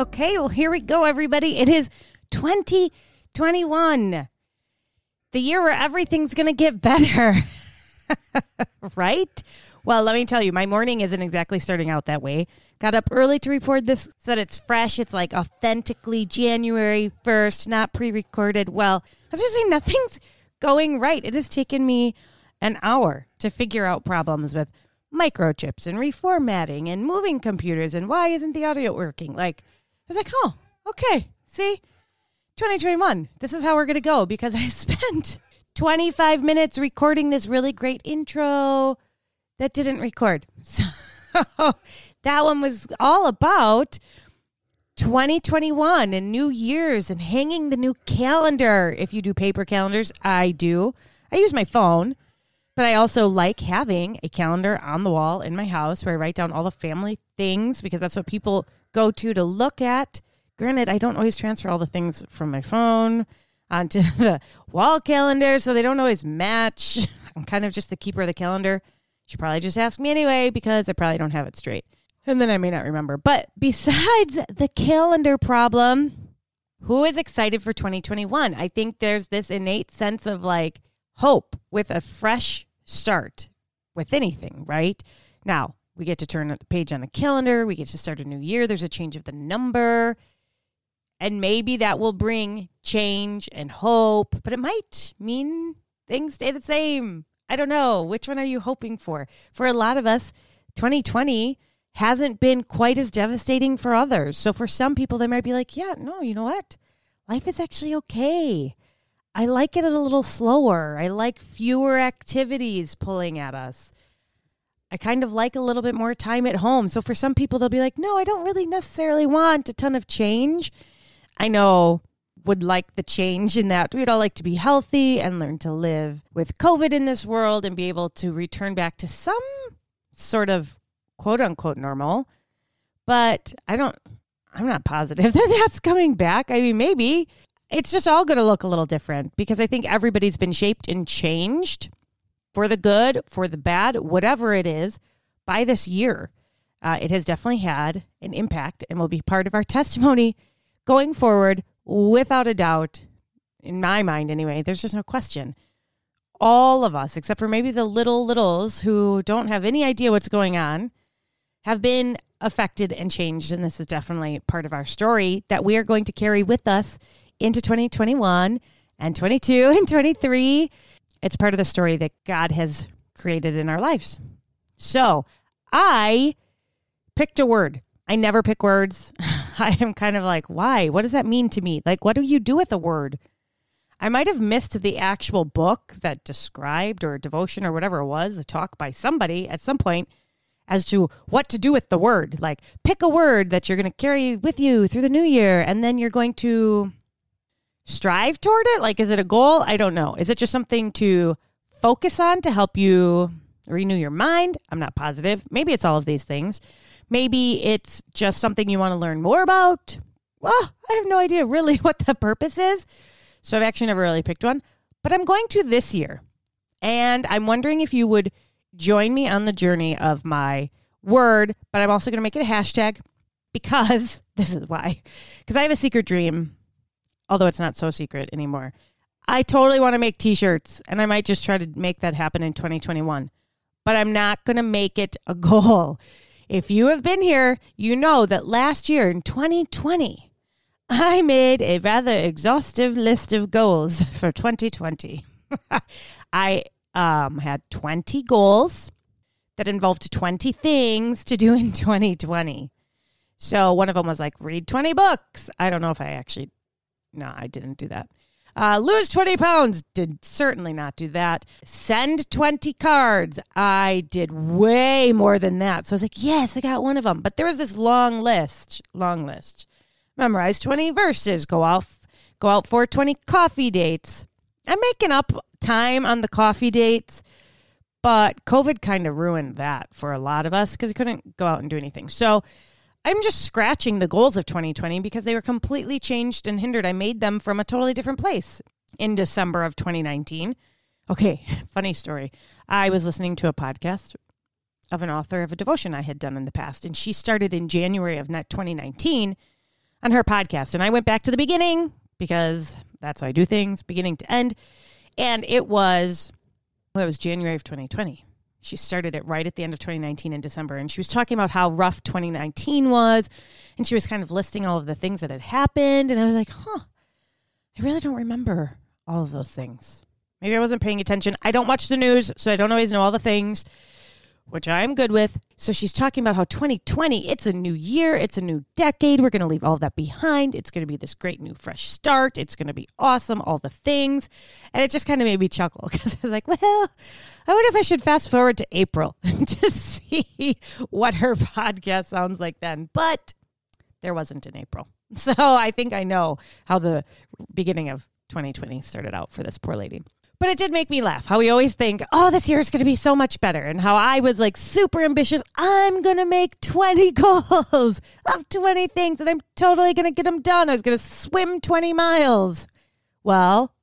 Okay, well, here we go, everybody. It is 2021, the year where everything's going to get better. right? Well, let me tell you, my morning isn't exactly starting out that way. Got up early to record this so that it's fresh. It's like authentically January 1st, not pre recorded. Well, I was just saying, nothing's going right. It has taken me an hour to figure out problems with microchips and reformatting and moving computers and why isn't the audio working? Like, was like, oh, okay, see, 2021, this is how we're going to go because I spent 25 minutes recording this really great intro that didn't record. So that one was all about 2021 and New Year's and hanging the new calendar. If you do paper calendars, I do. I use my phone, but I also like having a calendar on the wall in my house where I write down all the family things because that's what people go to to look at. Granted, I don't always transfer all the things from my phone onto the wall calendar, so they don't always match. I'm kind of just the keeper of the calendar. She probably just ask me anyway because I probably don't have it straight. And then I may not remember. But besides the calendar problem, who is excited for 2021? I think there's this innate sense of like hope with a fresh start with anything, right? Now, we get to turn the page on the calendar. We get to start a new year. There's a change of the number. And maybe that will bring change and hope, but it might mean things stay the same. I don't know. Which one are you hoping for? For a lot of us, 2020 hasn't been quite as devastating for others. So for some people, they might be like, yeah, no, you know what? Life is actually okay. I like it a little slower. I like fewer activities pulling at us. I kind of like a little bit more time at home. So for some people, they'll be like, no, I don't really necessarily want a ton of change. I know would like the change in that we'd all like to be healthy and learn to live with COVID in this world and be able to return back to some sort of quote unquote normal. But I don't, I'm not positive that that's coming back. I mean, maybe it's just all going to look a little different because I think everybody's been shaped and changed for the good, for the bad, whatever it is, by this year. Uh, it has definitely had an impact and will be part of our testimony going forward, without a doubt, in my mind anyway. There's just no question. All of us, except for maybe the little littles who don't have any idea what's going on, have been affected and changed. And this is definitely part of our story that we are going to carry with us into 2021 and 22 and 23 it's part of the story that God has created in our lives. So I picked a word. I never pick words. I am kind of like, why? What does that mean to me? Like, what do you do with a word? I might have missed the actual book that described or devotion or whatever it was, a talk by somebody at some point as to what to do with the word. Like, pick a word that you're going to carry with you through the new year, and then you're going to strive toward it? Like, is it a goal? I don't know. Is it just something to focus on to help you renew your mind? I'm not positive. Maybe it's all of these things. Maybe it's just something you want to learn more about. Well, I have no idea really what the purpose is. So I've actually never really picked one, but I'm going to this year. And I'm wondering if you would join me on the journey of my word, but I'm also going to make it a hashtag because this is why. Because I have a secret dream although it's not so secret anymore. I totally want to make t shirts and I might just try to make that happen in 2021, but I'm not going to make it a goal. If you have been here, you know that last year in 2020, I made a rather exhaustive list of goals for 2020. I um, had 20 goals that involved 20 things to do in 2020. So one of them was like read 20 books. I don't know if I actually no, I didn't do that. Uh, lose 20 pounds. Did certainly not do that. Send 20 cards. I did way more than that. So I was like, yes, I got one of them. But there was this long list, long list. Memorize 20 verses. Go out, go out for 20 coffee dates. I'm making up time on the coffee dates, but COVID kind of ruined that for a lot of us because we couldn't go out and do anything. So I'm just scratching the goals of 2020 because they were completely changed and hindered. I made them from a totally different place in December of 2019. Okay, funny story. I was listening to a podcast of an author of a devotion I had done in the past, and she started in January of 2019 on her podcast. And I went back to the beginning because that's how I do things, beginning to end. And it was, well, it was January of 2020. She started it right at the end of 2019 in December. And she was talking about how rough 2019 was. And she was kind of listing all of the things that had happened. And I was like, huh, I really don't remember all of those things. Maybe I wasn't paying attention. I don't watch the news, so I don't always know all the things which I'm good with. So she's talking about how 2020, it's a new year, it's a new decade. We're going to leave all that behind. It's going to be this great new fresh start. It's going to be awesome, all the things. And it just kind of made me chuckle because I was like, well, I wonder if I should fast forward to April to see what her podcast sounds like then. But there wasn't in April. So I think I know how the beginning of 2020 started out for this poor lady. But it did make me laugh how we always think, oh, this year is going to be so much better. And how I was like super ambitious. I'm going to make 20 goals of 20 things and I'm totally going to get them done. I was going to swim 20 miles. Well,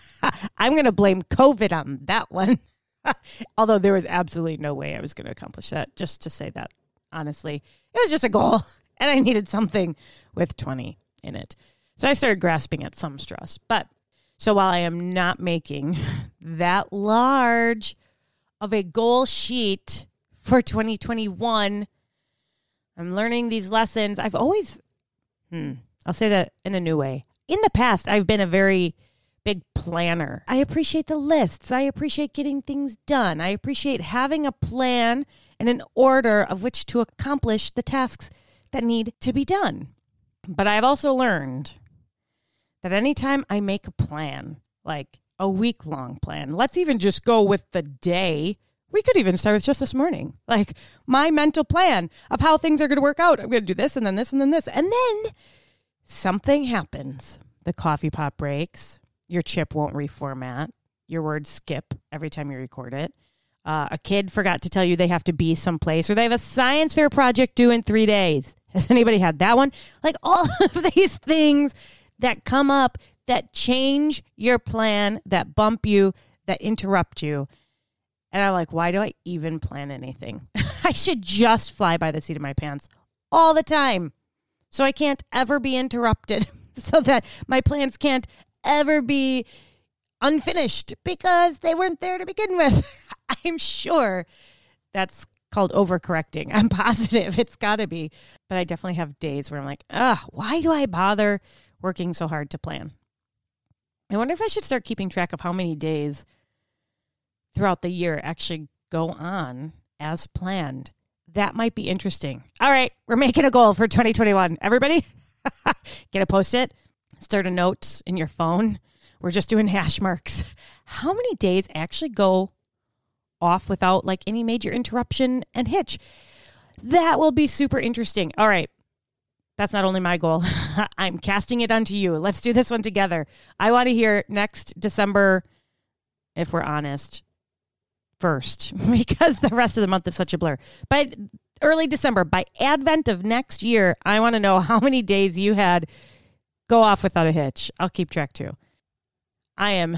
I'm going to blame COVID on that one. Although there was absolutely no way I was going to accomplish that, just to say that honestly. It was just a goal and I needed something with 20 in it. So I started grasping at some straws. But so while I am not making that large of a goal sheet for 2021, I'm learning these lessons. I've always, hmm, I'll say that in a new way. In the past, I've been a very big planner. I appreciate the lists. I appreciate getting things done. I appreciate having a plan and an order of which to accomplish the tasks that need to be done. But I've also learned that anytime I make a plan, like a week long plan, let's even just go with the day. We could even start with just this morning, like my mental plan of how things are going to work out. I'm going to do this and then this and then this. And then something happens. The coffee pot breaks. Your chip won't reformat. Your words skip every time you record it. Uh, a kid forgot to tell you they have to be someplace, or they have a science fair project due in three days. Has anybody had that one? Like all of these things that come up that change your plan, that bump you, that interrupt you. And I'm like, why do I even plan anything? I should just fly by the seat of my pants all the time. So I can't ever be interrupted, so that my plans can't ever be unfinished because they weren't there to begin with. I'm sure that's called overcorrecting. I'm positive it's got to be. But I definitely have days where I'm like, ah, why do I bother working so hard to plan. I wonder if I should start keeping track of how many days throughout the year actually go on as planned. That might be interesting. All right, we're making a goal for 2021. Everybody, get a post it, start a note in your phone. We're just doing hash marks. How many days actually go off without like any major interruption and hitch? That will be super interesting. All right, that's not only my goal. I'm casting it onto you. Let's do this one together. I want to hear next December, if we're honest, first, because the rest of the month is such a blur. But early December, by advent of next year, I want to know how many days you had go off without a hitch. I'll keep track too. I am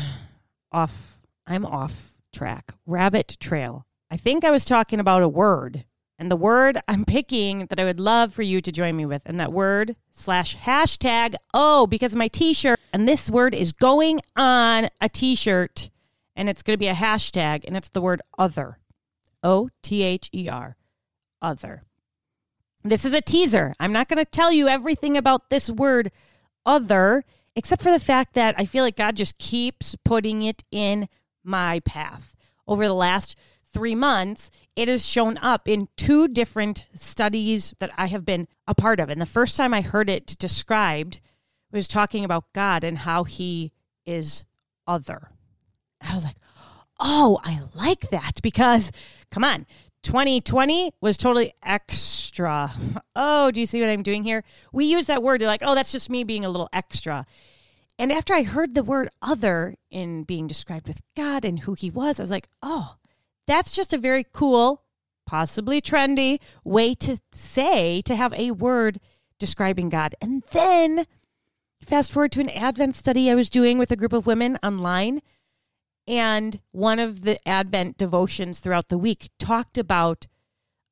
off. I'm off track. Rabbit trail. I think I was talking about a word and the word I'm picking that I would love for you to join me with, and that word slash hashtag oh, because my t shirt. And this word is going on a t shirt, and it's going to be a hashtag, and it's the word other. O T H E R. Other. This is a teaser. I'm not going to tell you everything about this word other, except for the fact that I feel like God just keeps putting it in my path over the last three months, it has shown up in two different studies that I have been a part of. And the first time I heard it described was talking about God and how he is other. I was like, oh, I like that because, come on, 2020 was totally extra. Oh, do you see what I'm doing here? We use that word, you're like, oh, that's just me being a little extra. And after I heard the word other in being described with God and who he was, I was like, oh, that's just a very cool, possibly trendy way to say, to have a word describing God. And then fast forward to an Advent study I was doing with a group of women online. And one of the Advent devotions throughout the week talked about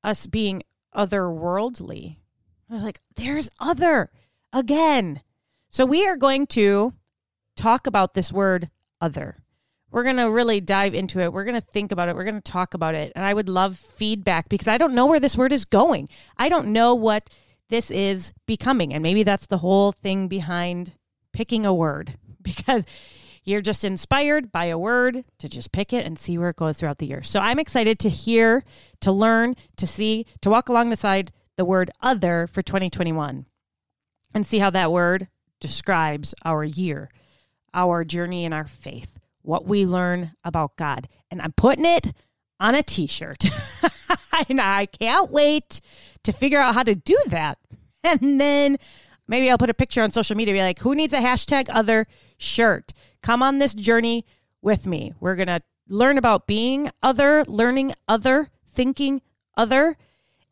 us being otherworldly. I was like, there's other. again. So we are going to talk about this word other. We're going to really dive into it. We're going to think about it. We're going to talk about it. And I would love feedback because I don't know where this word is going. I don't know what this is becoming. And maybe that's the whole thing behind picking a word because you're just inspired by a word to just pick it and see where it goes throughout the year. So I'm excited to hear, to learn, to see, to walk along the side the word other for 2021 and see how that word describes our year, our journey in our faith what we learn about God. And I'm putting it on a t shirt. and I can't wait to figure out how to do that. And then maybe I'll put a picture on social media, be like, who needs a hashtag other shirt? Come on this journey with me. We're going to learn about being other, learning other, thinking other.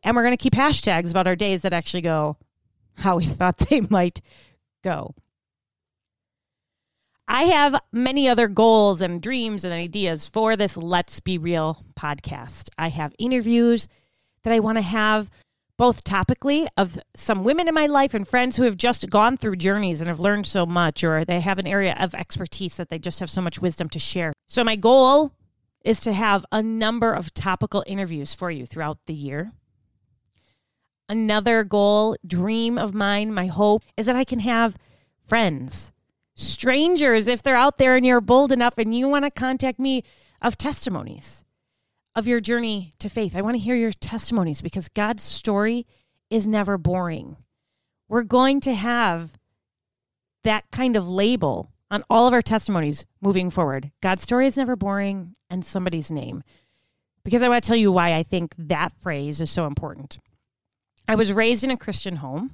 And we're going to keep hashtags about our days that actually go how we thought they might go. I have many other goals and dreams and ideas for this Let's Be Real podcast. I have interviews that I want to have both topically of some women in my life and friends who have just gone through journeys and have learned so much, or they have an area of expertise that they just have so much wisdom to share. So, my goal is to have a number of topical interviews for you throughout the year. Another goal, dream of mine, my hope is that I can have friends strangers, if they're out there and you're bold enough and you want to contact me, of testimonies of your journey to faith. I want to hear your testimonies because God's story is never boring. We're going to have that kind of label on all of our testimonies moving forward. God's story is never boring and somebody's name. Because I want to tell you why I think that phrase is so important. I was raised in a Christian home.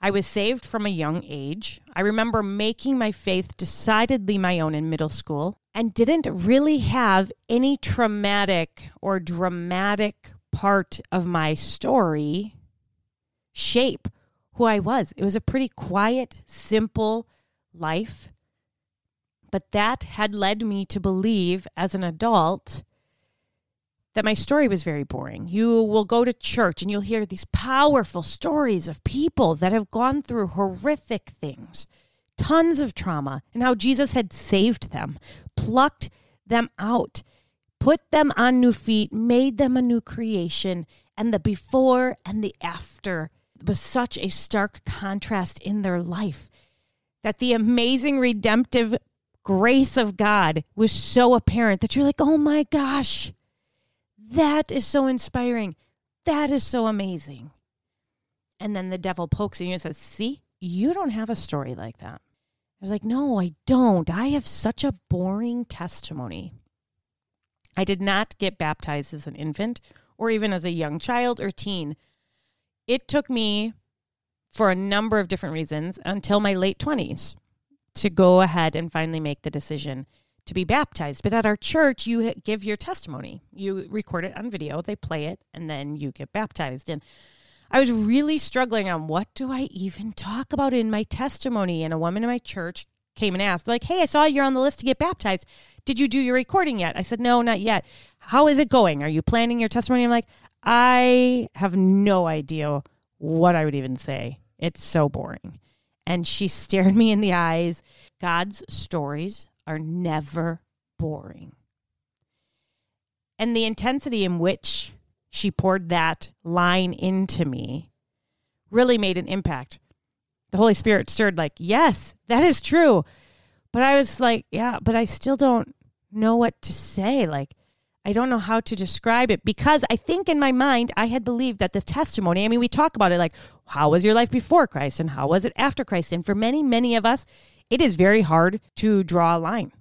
I was saved from a young age. I remember making my faith decidedly my own in middle school and didn't really have any traumatic or dramatic part of my story shape who I was. It was a pretty quiet, simple life. But that had led me to believe as an adult that my story was very boring. You will go to church and you'll hear these powerful stories of people that have gone through horrific things, tons of trauma, and how Jesus had saved them, plucked them out, put them on new feet, made them a new creation, and the before and the after was such a stark contrast in their life that the amazing redemptive grace of God was so apparent that you're like, oh my gosh, that is so inspiring. That is so amazing. And then the devil pokes at you and says, See, you don't have a story like that. I was like, No, I don't. I have such a boring testimony. I did not get baptized as an infant or even as a young child or teen. It took me, for a number of different reasons, until my late 20s to go ahead and finally make the decision to be baptized. But at our church, you give your testimony. You record it on video, they play it, and then you get baptized. And I was really struggling on what do I even talk about in my testimony. And a woman in my church came and asked, like, hey, I saw you're on the list to get baptized. Did you do your recording yet? I said, no, not yet. How is it going? Are you planning your testimony? I'm like, I have no idea what I would even say. It's so boring. And she stared me in the eyes. God's stories are never boring. And the intensity in which she poured that line into me really made an impact. The Holy Spirit stirred, like, yes, that is true. But I was like, yeah, but I still don't know what to say. Like, I don't know how to describe it because I think in my mind, I had believed that the testimony, I mean, we talk about it like, how was your life before Christ and how was it after Christ? And for many, many of us, it is very hard to draw a line,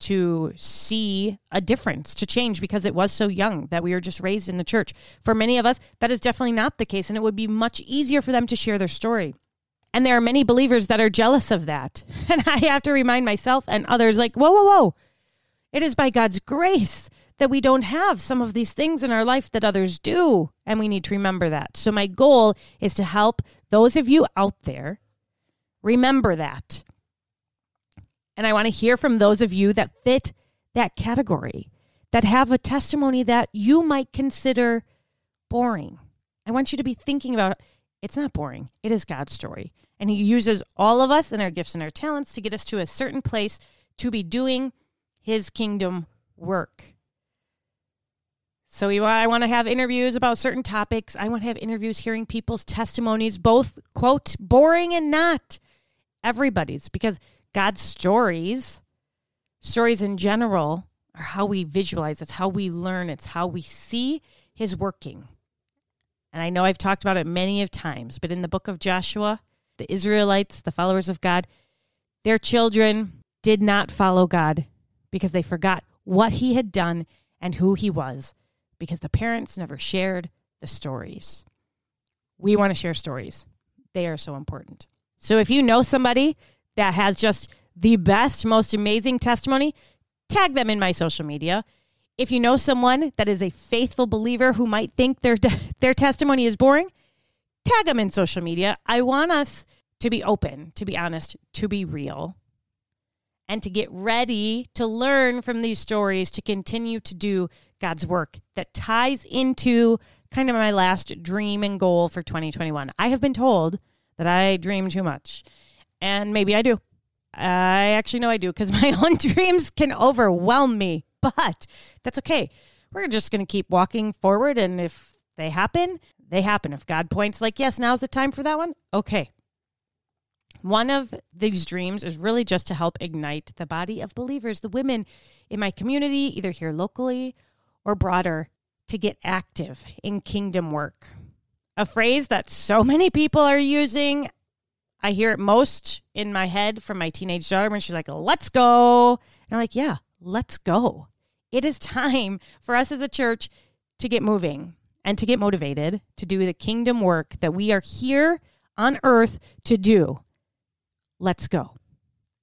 to see a difference, to change because it was so young that we were just raised in the church. For many of us, that is definitely not the case, and it would be much easier for them to share their story. And there are many believers that are jealous of that. And I have to remind myself and others, like, whoa, whoa, whoa. It is by God's grace that we don't have some of these things in our life that others do. And we need to remember that. So, my goal is to help those of you out there remember that and I want to hear from those of you that fit that category, that have a testimony that you might consider boring. I want you to be thinking about it's not boring. It is God's story. And He uses all of us and our gifts and our talents to get us to a certain place to be doing His kingdom work. So I want to have interviews about certain topics. I want to have interviews hearing people's testimonies, both, quote, boring and not everybody's, because God's stories, stories in general, are how we visualize. It's how we learn. It's how we see His working. And I know I've talked about it many of times, but in the book of Joshua, the Israelites, the followers of God, their children did not follow God because they forgot what He had done and who He was because the parents never shared the stories. We want to share stories, they are so important. So if you know somebody that has just the best, most amazing testimony, tag them in my social media. If you know someone that is a faithful believer who might think their their testimony is boring, tag them in social media. I want us to be open, to be honest, to be real, and to get ready to learn from these stories to continue to do God's work that ties into kind of my last dream and goal for 2021. I have been told that I dream too much, and maybe I do. I actually know I do because my own dreams can overwhelm me, but that's okay. We're just going to keep walking forward, and if they happen, they happen. If God points like, yes, now's the time for that one, okay. One of these dreams is really just to help ignite the body of believers, the women in my community, either here locally or broader to get active in kingdom work. A phrase that so many people are using. I hear it most in my head from my teenage daughter when she's like, let's go. And I'm like, yeah, let's go. It is time for us as a church to get moving and to get motivated to do the kingdom work that we are here on earth to do. Let's go.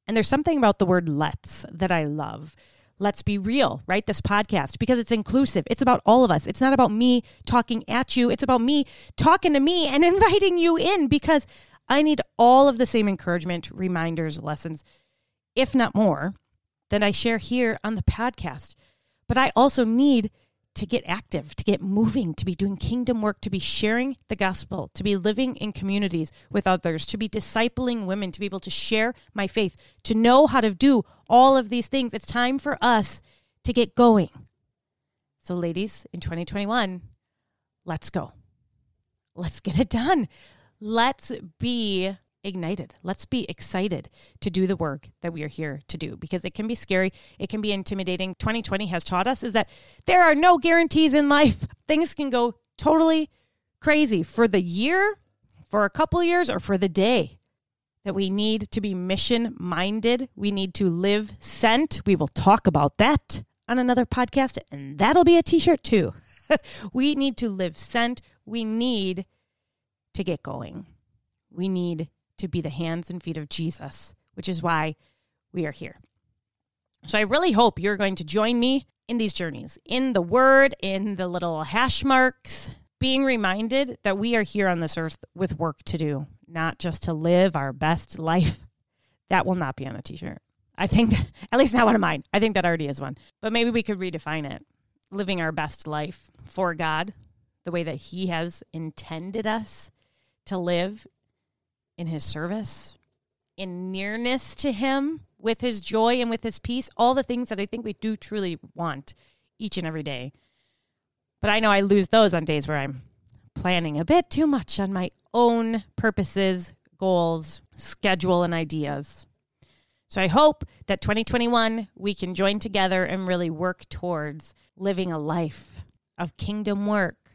And there's something about the word let's that I love let's be real, right? This podcast, because it's inclusive. It's about all of us. It's not about me talking at you. It's about me talking to me and inviting you in because I need all of the same encouragement, reminders, lessons, if not more, than I share here on the podcast. But I also need to get active, to get moving, to be doing kingdom work, to be sharing the gospel, to be living in communities with others, to be discipling women, to be able to share my faith, to know how to do all of these things. It's time for us to get going. So, ladies, in 2021, let's go. Let's get it done. Let's be ignited. Let's be excited to do the work that we are here to do because it can be scary. It can be intimidating. 2020 has taught us is that there are no guarantees in life. Things can go totally crazy for the year, for a couple years, or for the day. That we need to be mission minded. We need to live sent. We will talk about that on another podcast, and that'll be a t shirt too. we need to live sent. We need to get going. We need to be the hands and feet of Jesus, which is why we are here. So I really hope you're going to join me in these journeys, in the word, in the little hash marks, being reminded that we are here on this earth with work to do, not just to live our best life. That will not be on a t shirt. I think, that, at least not one of mine. I think that already is one. But maybe we could redefine it living our best life for God, the way that He has intended us to live in his service, in nearness to him, with his joy and with his peace, all the things that I think we do truly want each and every day. But I know I lose those on days where I'm planning a bit too much on my own purposes, goals, schedule, and ideas. So I hope that 2021 we can join together and really work towards living a life of kingdom work.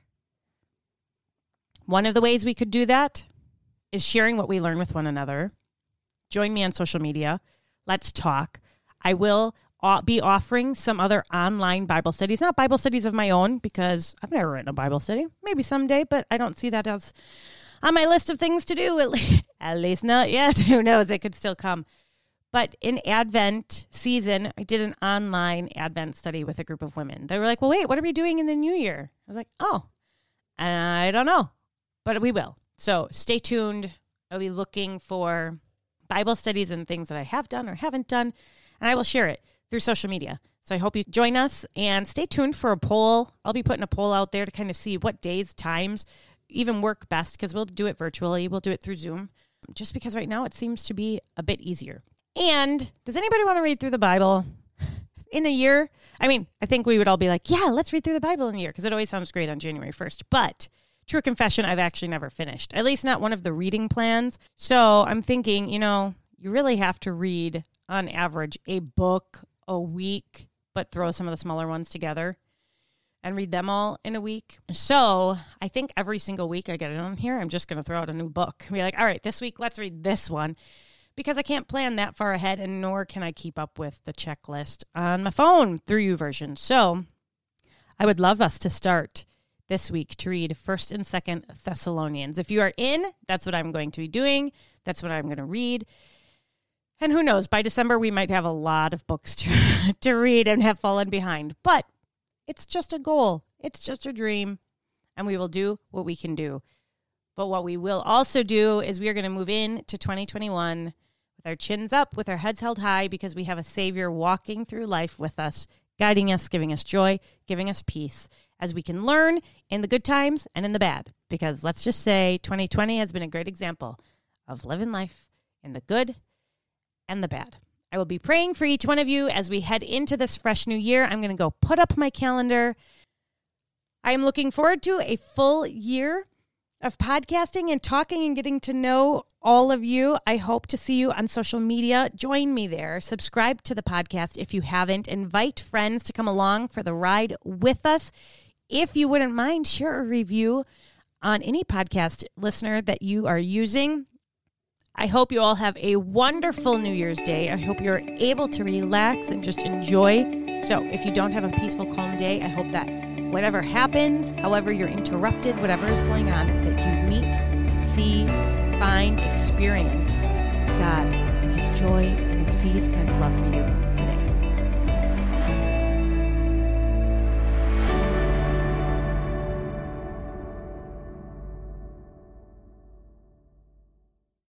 One of the ways we could do that is sharing what we learn with one another. Join me on social media. Let's talk. I will be offering some other online Bible studies, not Bible studies of my own, because I've never written a Bible study. Maybe someday, but I don't see that as on my list of things to do, at least, at least not yet. Who knows? It could still come. But in Advent season, I did an online Advent study with a group of women. They were like, well, wait, what are we doing in the new year? I was like, oh, I don't know, but we will. So stay tuned. I'll be looking for Bible studies and things that I have done or haven't done, and I will share it through social media. So I hope you join us and stay tuned for a poll. I'll be putting a poll out there to kind of see what days, times even work best because we'll do it virtually. We'll do it through Zoom. just because right now it seems to be a bit easier. And does anybody want to read through the Bible in a year? I mean, I think we would all be like, yeah, let's read through the Bible in a year because it always sounds great on January 1st. But true confession, I've actually never finished, at least not one of the reading plans. So I'm thinking, you know, you really have to read on average a book a week, but throw some of the smaller ones together and read them all in a week. So I think every single week I get it on here, I'm just going to throw out a new book. Be like, all right, this week, let's read this one because I can't plan that far ahead and nor can I keep up with the checklist on my phone through YouVersion. So I would love us to start this week to read 1st and 2nd Thessalonians. If you are in, that's what I'm going to be doing. That's what I'm going to read. And who knows, by December we might have a lot of books to, to read and have fallen behind. But it's just a goal. It's just a dream. And we will do what we can do. But what we will also do is we are going to move in to 2021 with our chins up, with our heads held high, because we have a Savior walking through life with us, guiding us, giving us joy, giving us peace, as we can learn in the good times and in the bad. Because let's just say 2020 has been a great example of living life in the good and the bad. I will be praying for each one of you as we head into this fresh new year. I'm going to go put up my calendar. I am looking forward to a full year of podcasting and talking and getting to know all of you. I hope to see you on social media. Join me there. Subscribe to the podcast if you haven't. Invite friends to come along for the ride with us. If you wouldn't mind, share a review on any podcast listener that you are using. I hope you all have a wonderful New Year's Day. I hope you're able to relax and just enjoy. So, if you don't have a peaceful, calm day, I hope that whatever happens, however you're interrupted, whatever is going on, that you meet, see, find, experience God and His joy and His peace and His love for you.